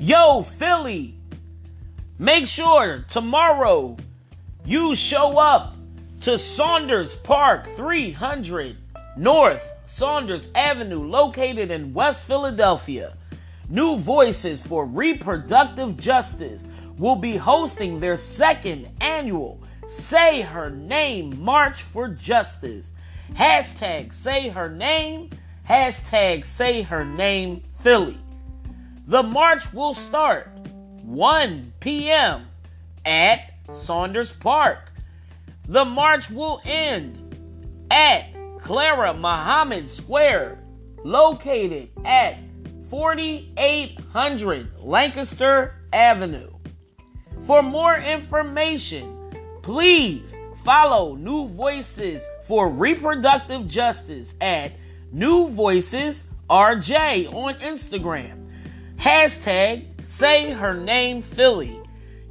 Yo, Philly, make sure tomorrow you show up to Saunders Park 300 North Saunders Avenue, located in West Philadelphia. New Voices for Reproductive Justice will be hosting their second annual Say Her Name March for Justice. Hashtag Say Her Name, hashtag Say Her Name Philly. The march will start 1 p.m. at Saunders Park. The march will end at Clara Muhammad Square, located at 4800 Lancaster Avenue. For more information, please follow New Voices for Reproductive Justice at New Voices RJ on Instagram. Hashtag say her name Philly.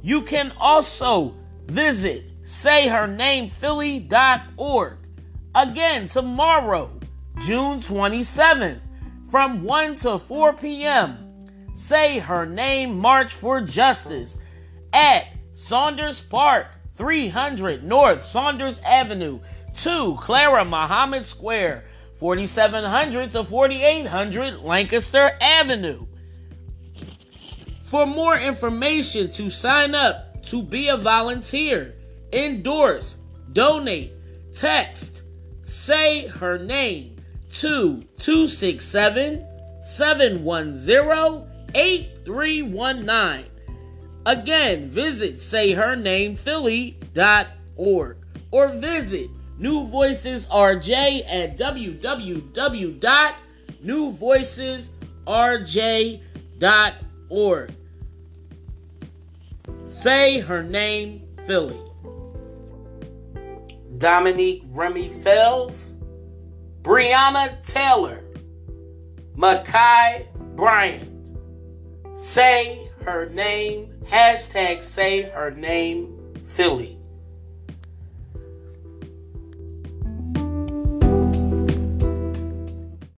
You can also visit sayhernamphilly.org. Again, tomorrow, June 27th, from 1 to 4 p.m. Say her name March for Justice at Saunders Park, 300 North Saunders Avenue, 2 Clara Muhammad Square, 4700 to 4800 Lancaster Avenue. For more information to sign up to be a volunteer, endorse, donate, text, say her name to 267 710 8319. Again, visit sayhernamphilly.org or visit New at www.newvoicesrj.org. Say her name Philly. Dominique Rem'mie Fells, Breonna Taylor, Ma'Khia Bryant. Say her name, hashtag say her name Philly.